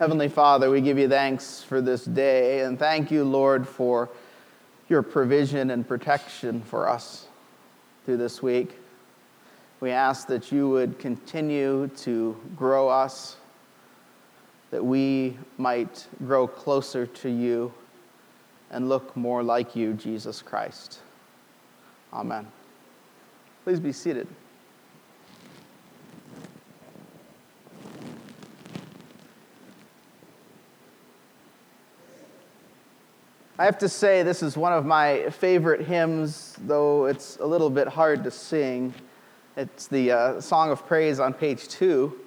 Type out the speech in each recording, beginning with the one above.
Heavenly Father, we give you thanks for this day, and thank you, Lord, for your provision and protection for us through this week. We ask that you would continue to grow us, that we might grow closer to you and look more like you, Jesus Christ. Amen. Please be seated. I have to say, this is one of my favorite hymns, though it's a little bit hard to sing. It's the uh, Song of Praise on page two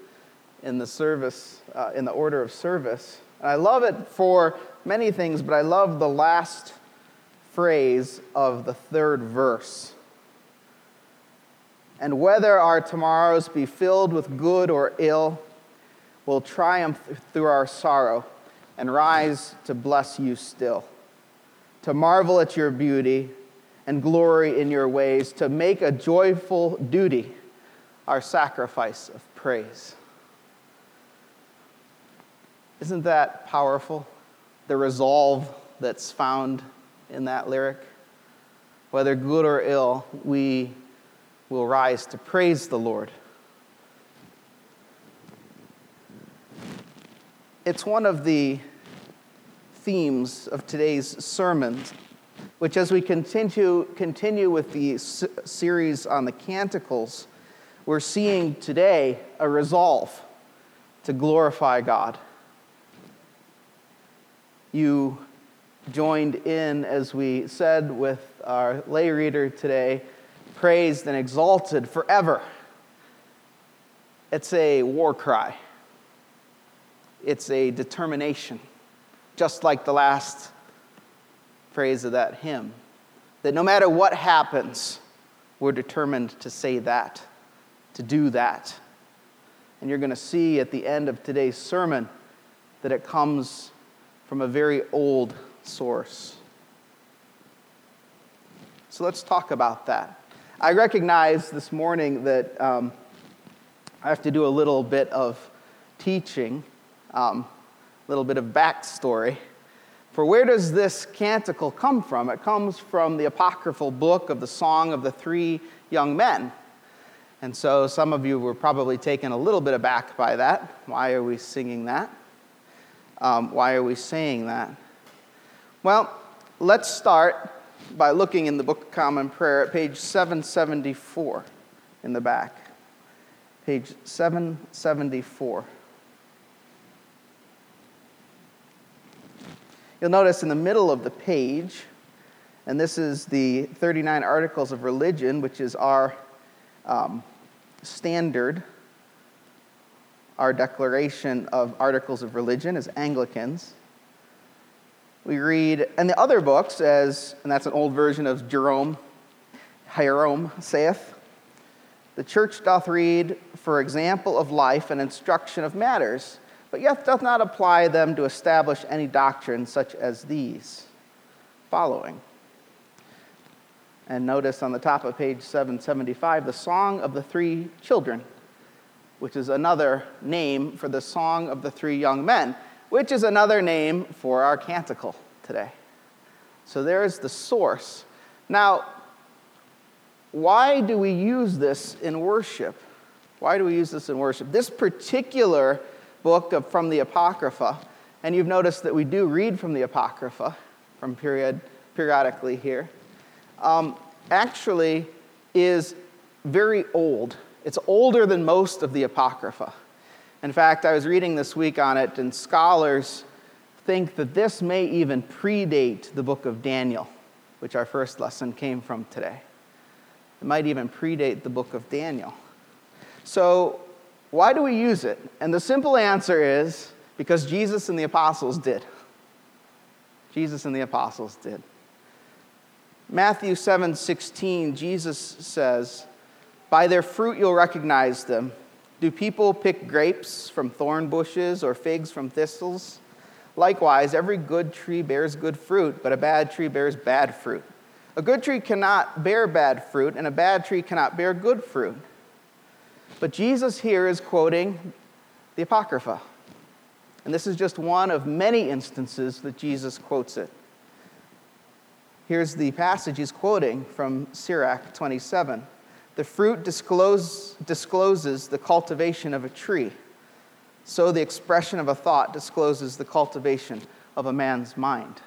in the service, uh, in the order of service. And I love it for many things, but I love the last phrase of the third verse. And whether our tomorrows be filled with good or ill, we'll triumph through our sorrow and rise to bless you still to marvel at your beauty and glory in your ways, to make a joyful duty our sacrifice of praise. Isn't that powerful? The resolve that's found in that lyric. Whether good or ill, we will rise to praise the Lord. It's one of the themes of today's sermons, which, as we continue, continue with the s- series on the Canticles, we're seeing today a resolve to glorify God. You joined in, as we said with our lay reader today, praised and exalted forever. It's a war cry, it's a determination just like the last phrase of that hymn. That no matter what happens, we're determined to say that, to do that. And you're going to see at the end of today's sermon that it comes from a very old source. So let's talk about that. I recognize this morning that um, I have to do a little bit of teaching. Um, little bit of backstory. For where does this canticle come from? It comes from the apocryphal book of the Song of the Three Young Men. And so some of you were probably taken a little bit aback by that. Why are we singing that? Um, why are we saying that? Well, let's start by looking in the Book of Common Prayer at page 774 in the back. Page 774. You'll notice in the middle of the page, and this is the 39 Articles of Religion, which is our um, standard, our declaration of Articles of Religion as Anglicans. We read, and the other books, as, and that's an old version of Jerome, Hierome saith, the church doth read for example of life and instruction of matters but yet doth not apply them to establish any doctrine such as these following. And notice on the top of page 775 the Song of the Three Children, which is another name for the Song of the Three Young Men, which is another name for our canticle today. So there's the source. Now, why do we use this in worship? Why do we use this in worship? This particular book of, from the Apocrypha. And you've noticed that we do read from the Apocrypha from period, periodically here. Um, actually is very old. It's older than most of the Apocrypha. In fact, I was reading this week on it, and scholars think that this may even predate the book of Daniel, which our first lesson came from today. It might even predate the book of Daniel. So why do we use it? And the simple answer is because Jesus and the apostles did. Jesus and the apostles did. Matthew 7 16, Jesus says, By their fruit you'll recognize them. Do people pick grapes from thorn bushes or figs from thistles? Likewise, every good tree bears good fruit, but a bad tree bears bad fruit. A good tree cannot bear bad fruit, and a bad tree cannot bear good fruit. But Jesus here is quoting the Apocrypha. And this is just one of many instances that Jesus quotes it. Here's the passage he's quoting from Sirach 27. The fruit disclose, discloses the cultivation of a tree. So the expression of a thought discloses the cultivation of a man's mind.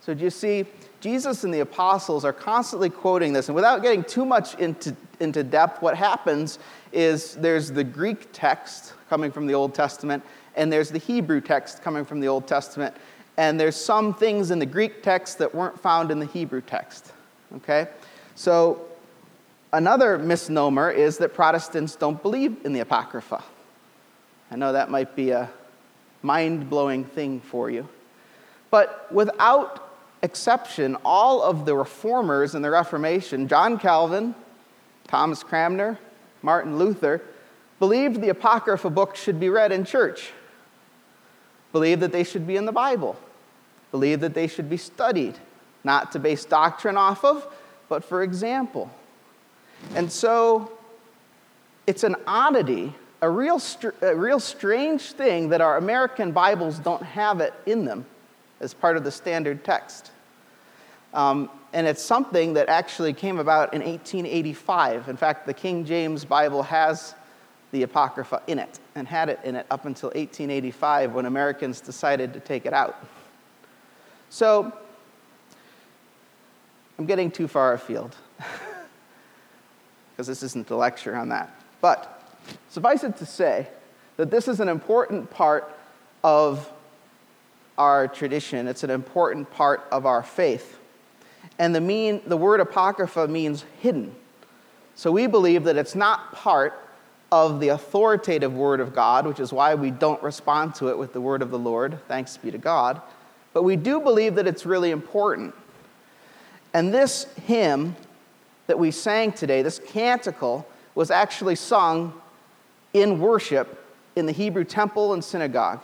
So, do you see, Jesus and the apostles are constantly quoting this. And without getting too much into, into depth, what happens is there's the Greek text coming from the Old Testament, and there's the Hebrew text coming from the Old Testament. And there's some things in the Greek text that weren't found in the Hebrew text. Okay? So, another misnomer is that Protestants don't believe in the Apocrypha. I know that might be a mind blowing thing for you. But without exception, all of the reformers in the Reformation, John Calvin, Thomas Cranmer, Martin Luther, believed the Apocrypha books should be read in church, believed that they should be in the Bible, believed that they should be studied, not to base doctrine off of, but for example. And so it's an oddity, a real, str- a real strange thing that our American Bibles don't have it in them as part of the standard text. Um, and it's something that actually came about in 1885. In fact, the King James Bible has the Apocrypha in it and had it in it up until 1885 when Americans decided to take it out. So, I'm getting too far afield because this isn't a lecture on that. But suffice it to say that this is an important part of our tradition, it's an important part of our faith. And the, mean, the word apocrypha means hidden. So we believe that it's not part of the authoritative word of God, which is why we don't respond to it with the word of the Lord, thanks be to God. But we do believe that it's really important. And this hymn that we sang today, this canticle, was actually sung in worship in the Hebrew temple and synagogue.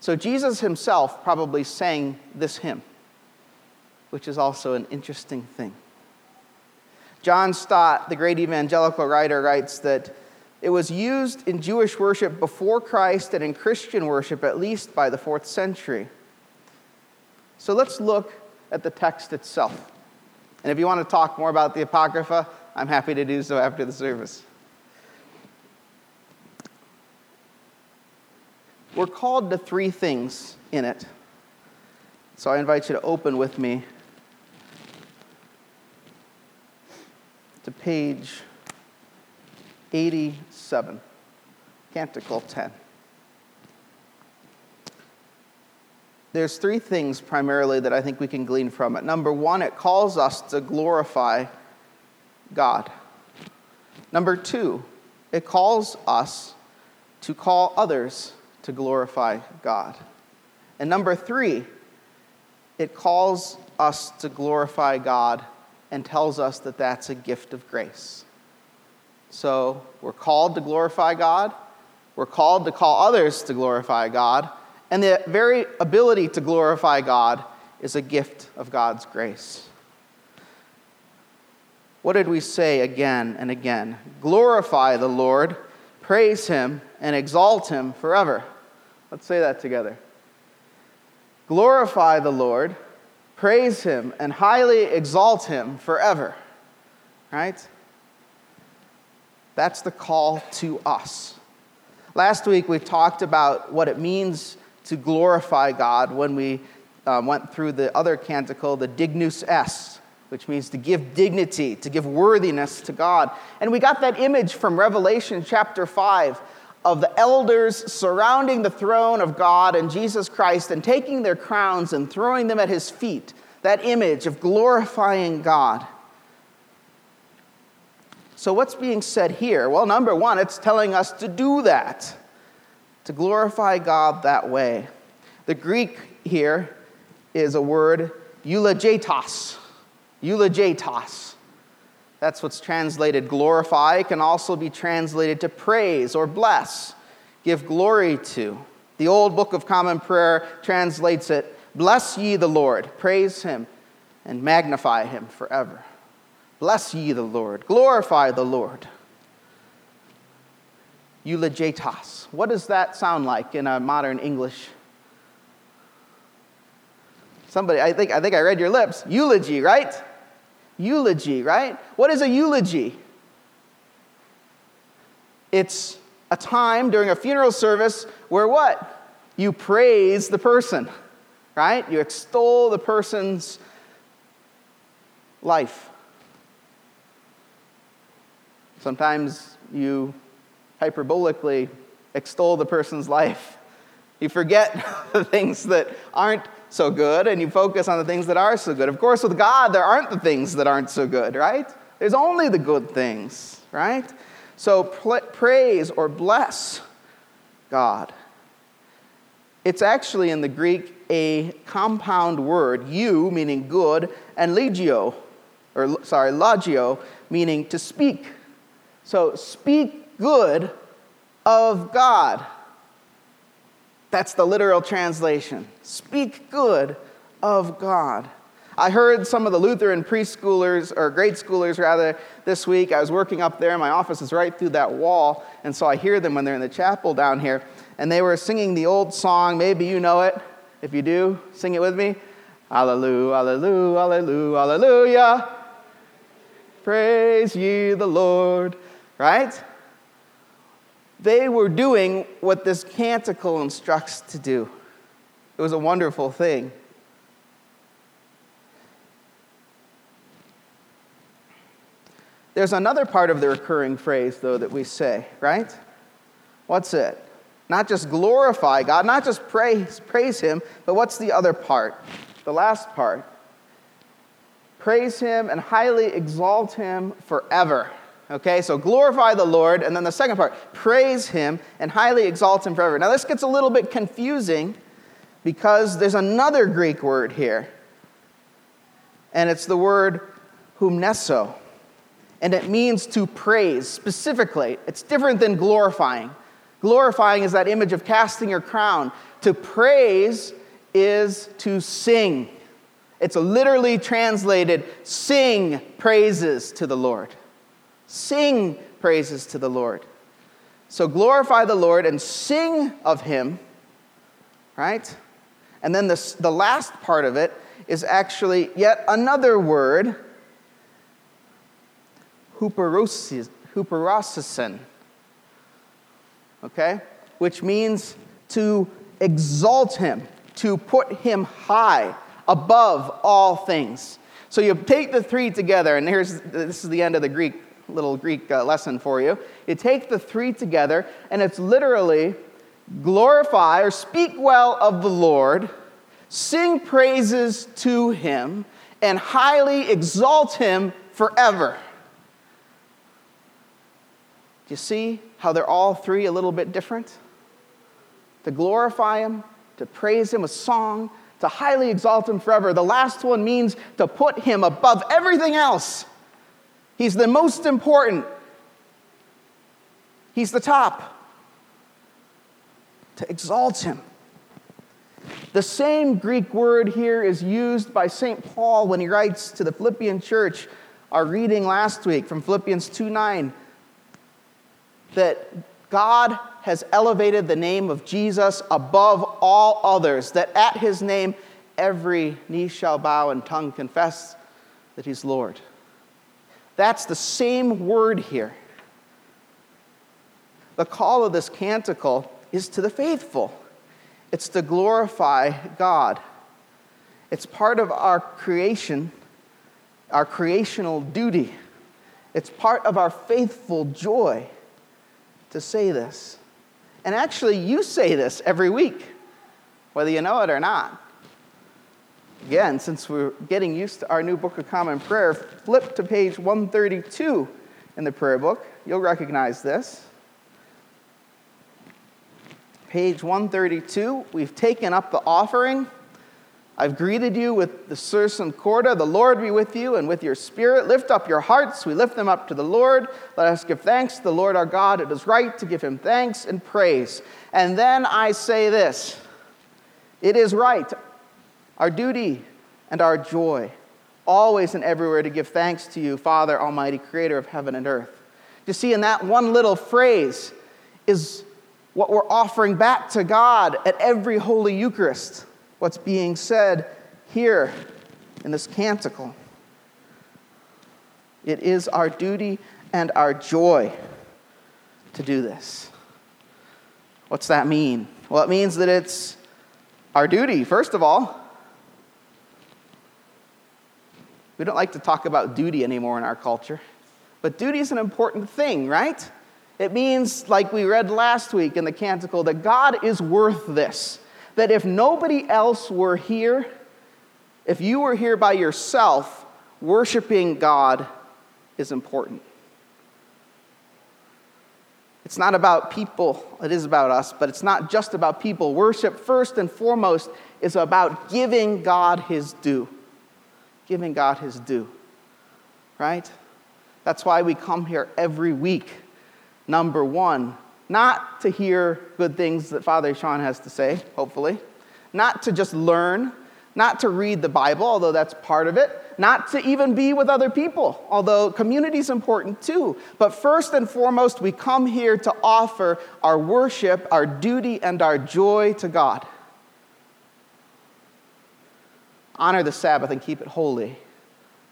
So Jesus himself probably sang this hymn, which is also an interesting thing. John Stott, the great evangelical writer, writes that it was used in Jewish worship before Christ and in Christian worship at least by the fourth century. So let's look at the text itself. And if you want to talk more about the Apocrypha, I'm happy to do so after the service. We're called to three things in it. So I invite you to open with me to page 87, Canticle 10. There's three things primarily that I think we can glean from it. Number one, it calls us to glorify God. Number two, it calls us to call others to glorify God. And number three, it calls us to glorify God and tells us that that's a gift of grace. So we're called to glorify God, we're called to call others to glorify God, and the very ability to glorify God is a gift of God's grace. What did we say again and again? Glorify the Lord, praise Him, and exalt Him forever. Let's say that together. Glorify the Lord, praise him, and highly exalt him forever. Right? That's the call to us. Last week we talked about what it means to glorify God when we uh, went through the other canticle, the Dignus Est, which means to give dignity, to give worthiness to God. And we got that image from Revelation chapter 5 of the elders surrounding the throne of God and Jesus Christ and taking their crowns and throwing them at his feet, that image of glorifying God. So, what's being said here? Well, number one, it's telling us to do that, to glorify God that way. The Greek here is a word, eulogetos. Eulogetos. That's what's translated glorify, it can also be translated to praise or bless, give glory to. The old Book of Common Prayer translates it Bless ye the Lord, praise him, and magnify him forever. Bless ye the Lord, glorify the Lord. eulogetos. What does that sound like in a modern English? Somebody, I think, I think I read your lips. Eulogy, right? Eulogy, right? What is a eulogy? It's a time during a funeral service where what? You praise the person, right? You extol the person's life. Sometimes you hyperbolically extol the person's life. You forget the things that aren't so good and you focus on the things that are so good. Of course, with God, there aren't the things that aren't so good, right? There's only the good things, right? So praise or bless God. It's actually in the Greek a compound word, you meaning good, and legio, or sorry, logio, meaning to speak. So speak good of God. That's the literal translation. Speak good of God. I heard some of the Lutheran preschoolers, or grade schoolers rather, this week. I was working up there. My office is right through that wall. And so I hear them when they're in the chapel down here. And they were singing the old song. Maybe you know it. If you do, sing it with me. Hallelujah, hallelujah, hallelujah, hallelujah. Praise ye the Lord. Right? They were doing what this canticle instructs to do. It was a wonderful thing. There's another part of the recurring phrase, though, that we say, right? What's it? Not just glorify God, not just praise, praise Him, but what's the other part? The last part. Praise Him and highly exalt Him forever. Okay, so glorify the Lord. And then the second part, praise him and highly exalt him forever. Now, this gets a little bit confusing because there's another Greek word here. And it's the word humneso. And it means to praise specifically. It's different than glorifying. Glorifying is that image of casting your crown. To praise is to sing. It's literally translated sing praises to the Lord. Sing praises to the Lord. So glorify the Lord and sing of him, right? And then the, the last part of it is actually yet another word, huperosisen, okay? Which means to exalt him, to put him high, above all things. So you take the three together, and here's this is the end of the Greek little Greek uh, lesson for you. You take the three together, and it's literally glorify or speak well of the Lord, sing praises to him, and highly exalt him forever. Do you see how they're all three a little bit different? To glorify him, to praise him, a song, to highly exalt him forever. The last one means to put him above everything else. He's the most important. He's the top. To exalt him. The same Greek word here is used by St. Paul when he writes to the Philippian church, our reading last week from Philippians 2 9, that God has elevated the name of Jesus above all others, that at his name every knee shall bow and tongue confess that he's Lord. That's the same word here. The call of this canticle is to the faithful, it's to glorify God. It's part of our creation, our creational duty. It's part of our faithful joy to say this. And actually, you say this every week, whether you know it or not. Again, since we're getting used to our new Book of Common Prayer, flip to page 132 in the prayer book. You'll recognize this. Page 132, we've taken up the offering. I've greeted you with the sursum corda. The Lord be with you and with your spirit. Lift up your hearts. We lift them up to the Lord. Let us give thanks to the Lord our God. It is right to give him thanks and praise. And then I say this it is right our duty and our joy, always and everywhere to give thanks to you, Father Almighty, creator of heaven and earth. You see, in that one little phrase, is what we're offering back to God at every Holy Eucharist, what's being said here in this canticle. It is our duty and our joy to do this. What's that mean? Well, it means that it's our duty, first of all. We don't like to talk about duty anymore in our culture, but duty is an important thing, right? It means, like we read last week in the canticle, that God is worth this. That if nobody else were here, if you were here by yourself, worshiping God is important. It's not about people, it is about us, but it's not just about people. Worship, first and foremost, is about giving God his due. Giving God his due, right? That's why we come here every week. Number one, not to hear good things that Father Sean has to say, hopefully, not to just learn, not to read the Bible, although that's part of it, not to even be with other people, although community is important too. But first and foremost, we come here to offer our worship, our duty, and our joy to God. Honor the Sabbath and keep it holy.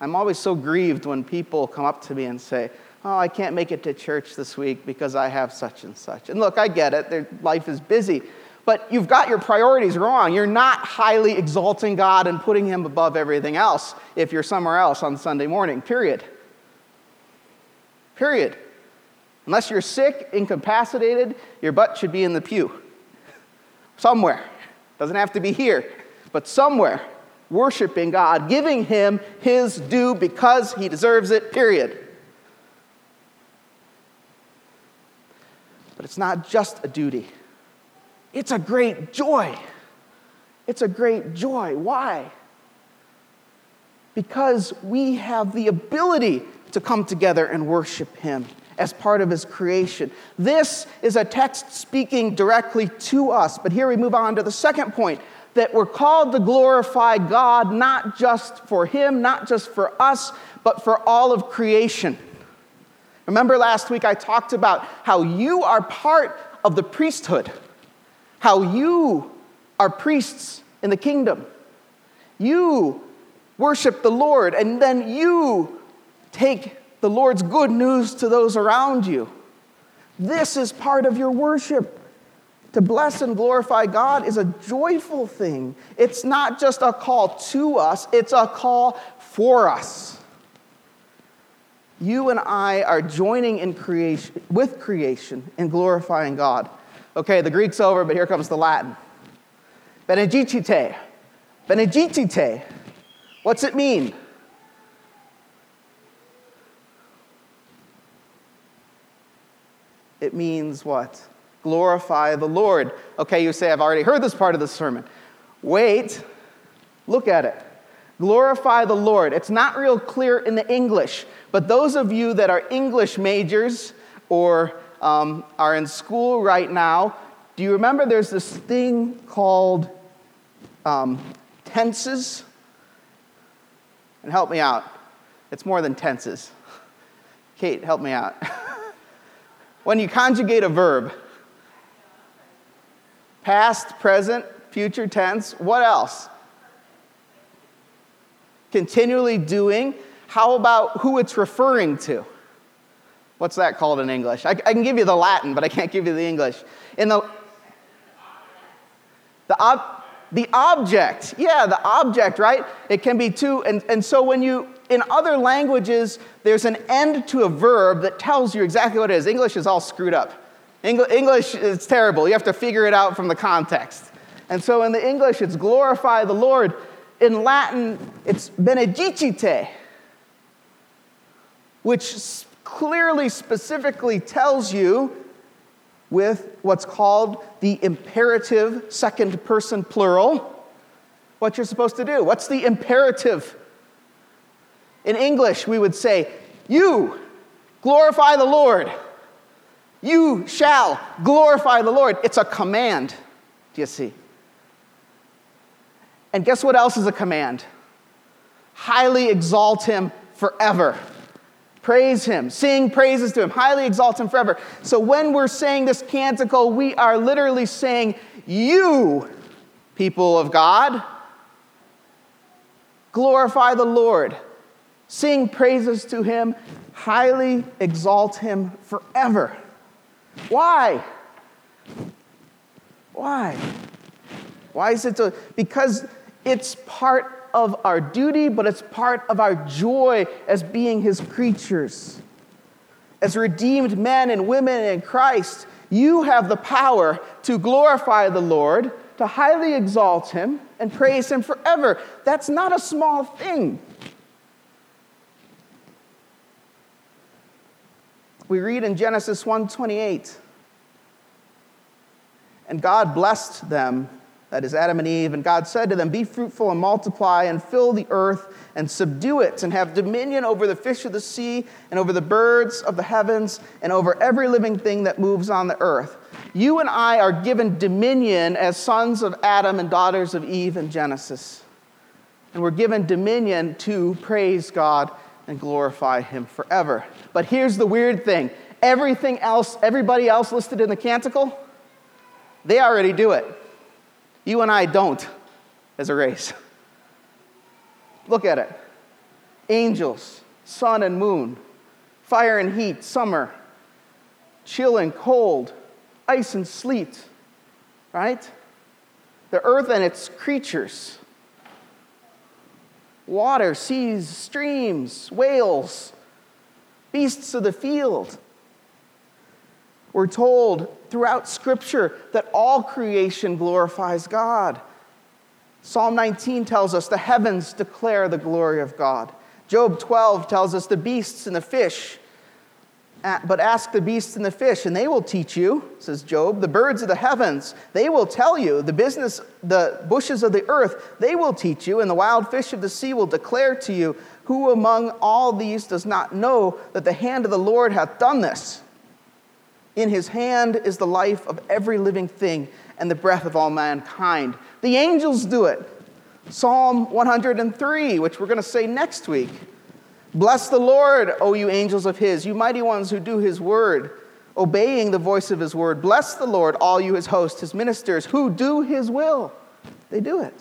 I'm always so grieved when people come up to me and say, Oh, I can't make it to church this week because I have such and such. And look, I get it, their life is busy. But you've got your priorities wrong. You're not highly exalting God and putting Him above everything else if you're somewhere else on Sunday morning, period. Period. Unless you're sick, incapacitated, your butt should be in the pew. Somewhere. Doesn't have to be here, but somewhere. Worshiping God, giving Him His due because He deserves it, period. But it's not just a duty. It's a great joy. It's a great joy. Why? Because we have the ability to come together and worship Him as part of His creation. This is a text speaking directly to us. But here we move on to the second point that we're called to glorify God not just for Him, not just for us, but for all of creation. Remember last week I talked about how you are part of the priesthood how you are priests in the kingdom. You worship the Lord, and then you take the Lord's good news to those around you. This is part of your worship. To bless and glorify God is a joyful thing. It's not just a call to us, it's a call for us. You and I are joining in creation, with creation in glorifying God. Okay, the Greek's over, but here comes the Latin. Benedicite. Benedicite. What's it mean? It means what? Glorify the Lord. Okay, you say, I've already heard this part of the sermon. Wait, look at it. Glorify the Lord. It's not real clear in the English, but those of you that are English majors or um, are in school right now, do you remember there's this thing called um, tenses? And help me out. It's more than tenses. Kate, help me out. when you conjugate a verb, past, present, future tense, what else? Continually doing. How about who it's referring to? What's that called in English? I, I, can give you the Latin, but I can't give you the English. In the, the, ob, the object, yeah, the object, right? It can be two. And, and so when you, in other languages, there's an end to a verb that tells you exactly what it is. English is all screwed up. English is terrible. You have to figure it out from the context. And so in the English, it's glorify the Lord. In Latin, it's benedicite, which clearly, specifically tells you with what's called the imperative second person plural what you're supposed to do. What's the imperative? In English, we would say, You glorify the Lord. You shall glorify the Lord. It's a command, do you see? And guess what else is a command? Highly exalt him forever. Praise him, sing praises to him, highly exalt him forever. So when we're saying this canticle, we are literally saying, You, people of God, glorify the Lord, sing praises to him, highly exalt him forever. Why? Why? Why is it so? Because it's part of our duty, but it's part of our joy as being His creatures. As redeemed men and women in Christ, you have the power to glorify the Lord, to highly exalt Him, and praise Him forever. That's not a small thing. We read in Genesis 1:28, and God blessed them that is Adam and Eve. And God said to them, Be fruitful and multiply and fill the earth and subdue it and have dominion over the fish of the sea and over the birds of the heavens and over every living thing that moves on the earth. You and I are given dominion as sons of Adam and daughters of Eve in Genesis. And we're given dominion to praise God and glorify Him forever. But here's the weird thing everything else, everybody else listed in the canticle, they already do it. You and I don't as a race. Look at it angels, sun and moon, fire and heat, summer, chill and cold, ice and sleet, right? The earth and its creatures, water, seas, streams, whales, beasts of the field. We're told throughout Scripture that all creation glorifies God. Psalm 19 tells us the heavens declare the glory of God. Job 12 tells us the beasts and the fish. But ask the beasts and the fish, and they will teach you, says Job. The birds of the heavens, they will tell you. The business, the bushes of the earth, they will teach you. And the wild fish of the sea will declare to you. Who among all these does not know that the hand of the Lord hath done this? In his hand is the life of every living thing and the breath of all mankind. The angels do it. Psalm 103, which we're going to say next week. Bless the Lord, O you angels of his, you mighty ones who do his word, obeying the voice of his word. Bless the Lord, all you his hosts, his ministers, who do his will. They do it.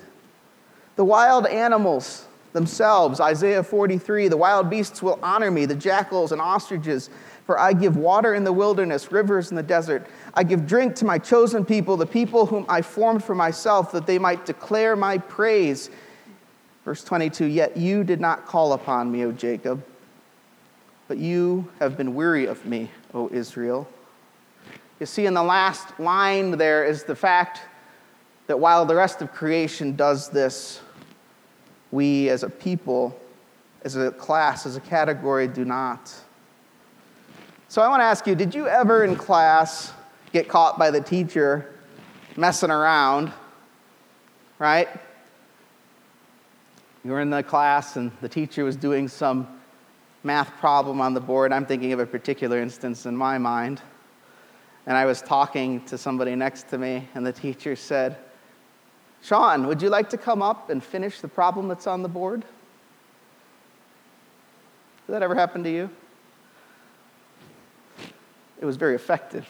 The wild animals themselves, Isaiah 43, the wild beasts will honor me, the jackals and ostriches for I give water in the wilderness, rivers in the desert. I give drink to my chosen people, the people whom I formed for myself, that they might declare my praise. Verse 22 Yet you did not call upon me, O Jacob, but you have been weary of me, O Israel. You see, in the last line there is the fact that while the rest of creation does this, we as a people, as a class, as a category, do not. So I want to ask you did you ever in class get caught by the teacher messing around? Right? You were in the class and the teacher was doing some math problem on the board. I'm thinking of a particular instance in my mind. And I was talking to somebody next to me, and the teacher said, Sean, would you like to come up and finish the problem that's on the board? Did that ever happen to you? it was very effective.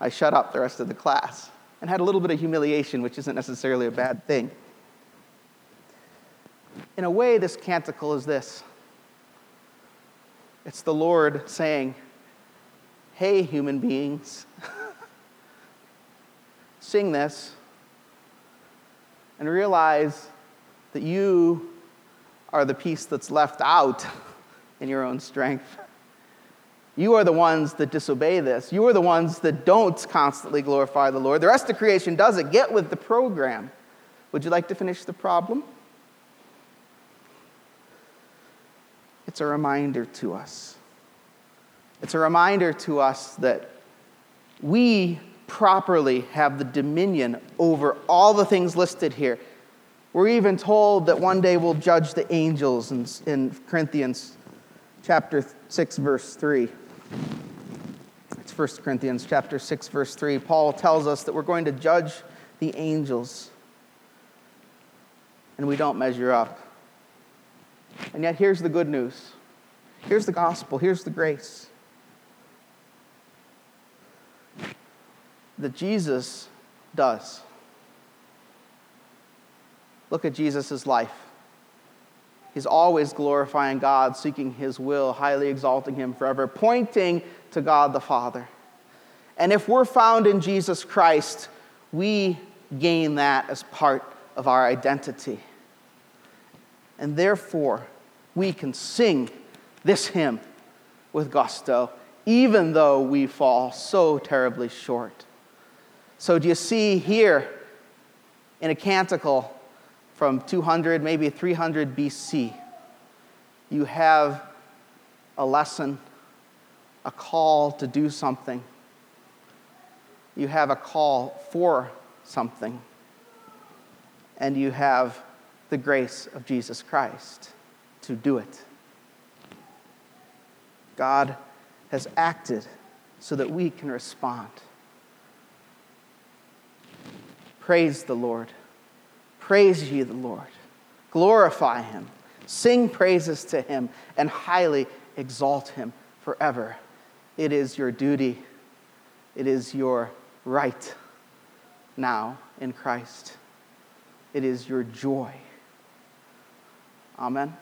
I shut up the rest of the class and had a little bit of humiliation, which isn't necessarily a bad thing. In a way, this canticle is this it's the Lord saying, Hey, human beings, sing this and realize that you are the piece that's left out in your own strength. You are the ones that disobey this. You are the ones that don't constantly glorify the Lord. The rest of creation does it. Get with the program. Would you like to finish the problem? It's a reminder to us. It's a reminder to us that we properly have the dominion over all the things listed here. We're even told that one day we'll judge the angels in, in Corinthians chapter 6, verse 3. It's 1 Corinthians chapter 6 verse 3. Paul tells us that we're going to judge the angels and we don't measure up. And yet here's the good news. Here's the gospel, here's the grace. That Jesus does. Look at Jesus' life. He's always glorifying God, seeking His will, highly exalting Him forever, pointing to God the Father. And if we're found in Jesus Christ, we gain that as part of our identity. And therefore, we can sing this hymn with gusto, even though we fall so terribly short. So, do you see here in a canticle from 200, maybe 300 BC, you have a lesson, a call to do something. You have a call for something. And you have the grace of Jesus Christ to do it. God has acted so that we can respond. Praise the Lord. Praise ye the Lord. Glorify him. Sing praises to him and highly exalt him forever. It is your duty, it is your right now in Christ. It is your joy. Amen.